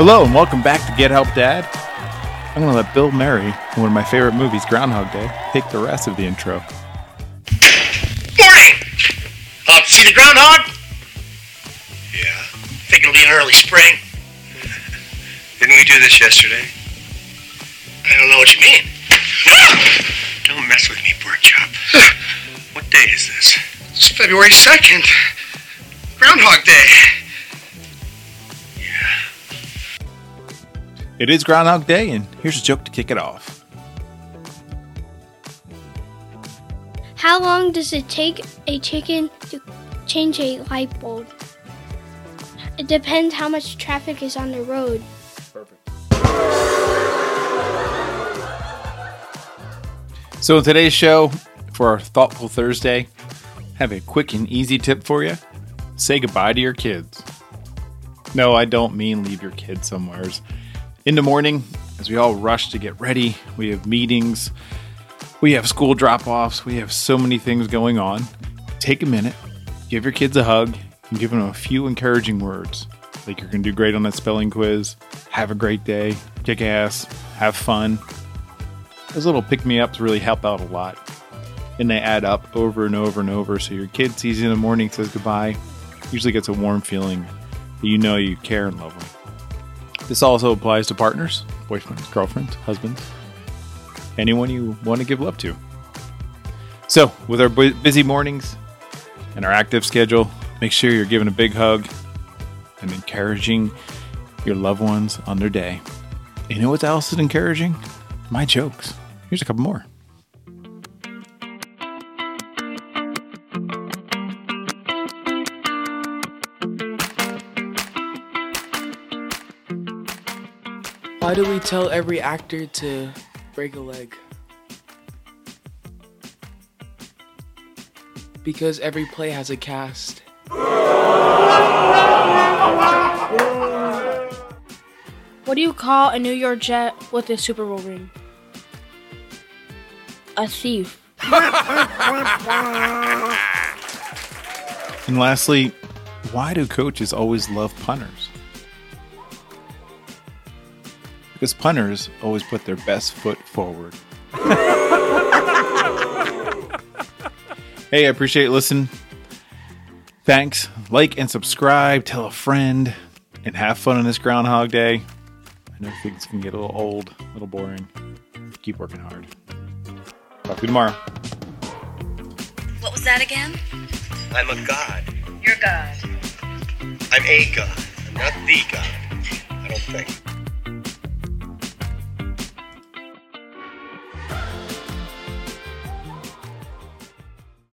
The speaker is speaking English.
Hello and welcome back to Get Help Dad. I'm going to let Bill Murray, one of my favorite movies, Groundhog Day, take the rest of the intro. Morning! Up to see the groundhog? Yeah. Think it'll be an early spring? Didn't we do this yesterday? I don't know what you mean. Ah! Don't mess with me, pork chop. what day is this? It's February 2nd. Groundhog Day. It is Groundhog Day, and here's a joke to kick it off. How long does it take a chicken to change a light bulb? It depends how much traffic is on the road. Perfect. So, in today's show, for our Thoughtful Thursday, have a quick and easy tip for you say goodbye to your kids. No, I don't mean leave your kids somewheres. In the morning, as we all rush to get ready, we have meetings, we have school drop offs, we have so many things going on. Take a minute, give your kids a hug, and give them a few encouraging words. Like you're going to do great on that spelling quiz, have a great day, kick ass, have fun. Those little pick me ups really help out a lot. And they add up over and over and over. So your kid sees you in the morning, says goodbye, usually gets a warm feeling that you know you care and love them. This also applies to partners, boyfriends, girlfriends, husbands, anyone you want to give love to. So, with our bu- busy mornings and our active schedule, make sure you're giving a big hug and encouraging your loved ones on their day. You know what else is encouraging? My jokes. Here's a couple more. Why do we tell every actor to break a leg? Because every play has a cast. What do you call a New York Jet with a Super Bowl ring? A thief. And lastly, why do coaches always love punters? Because punters always put their best foot forward. hey, I appreciate you listening. Thanks. Like and subscribe, tell a friend, and have fun on this Groundhog Day. I know things can get a little old, a little boring. Keep working hard. Talk to you tomorrow. What was that again? I'm a god. You're a God. I'm a god. I'm not the god. I don't think.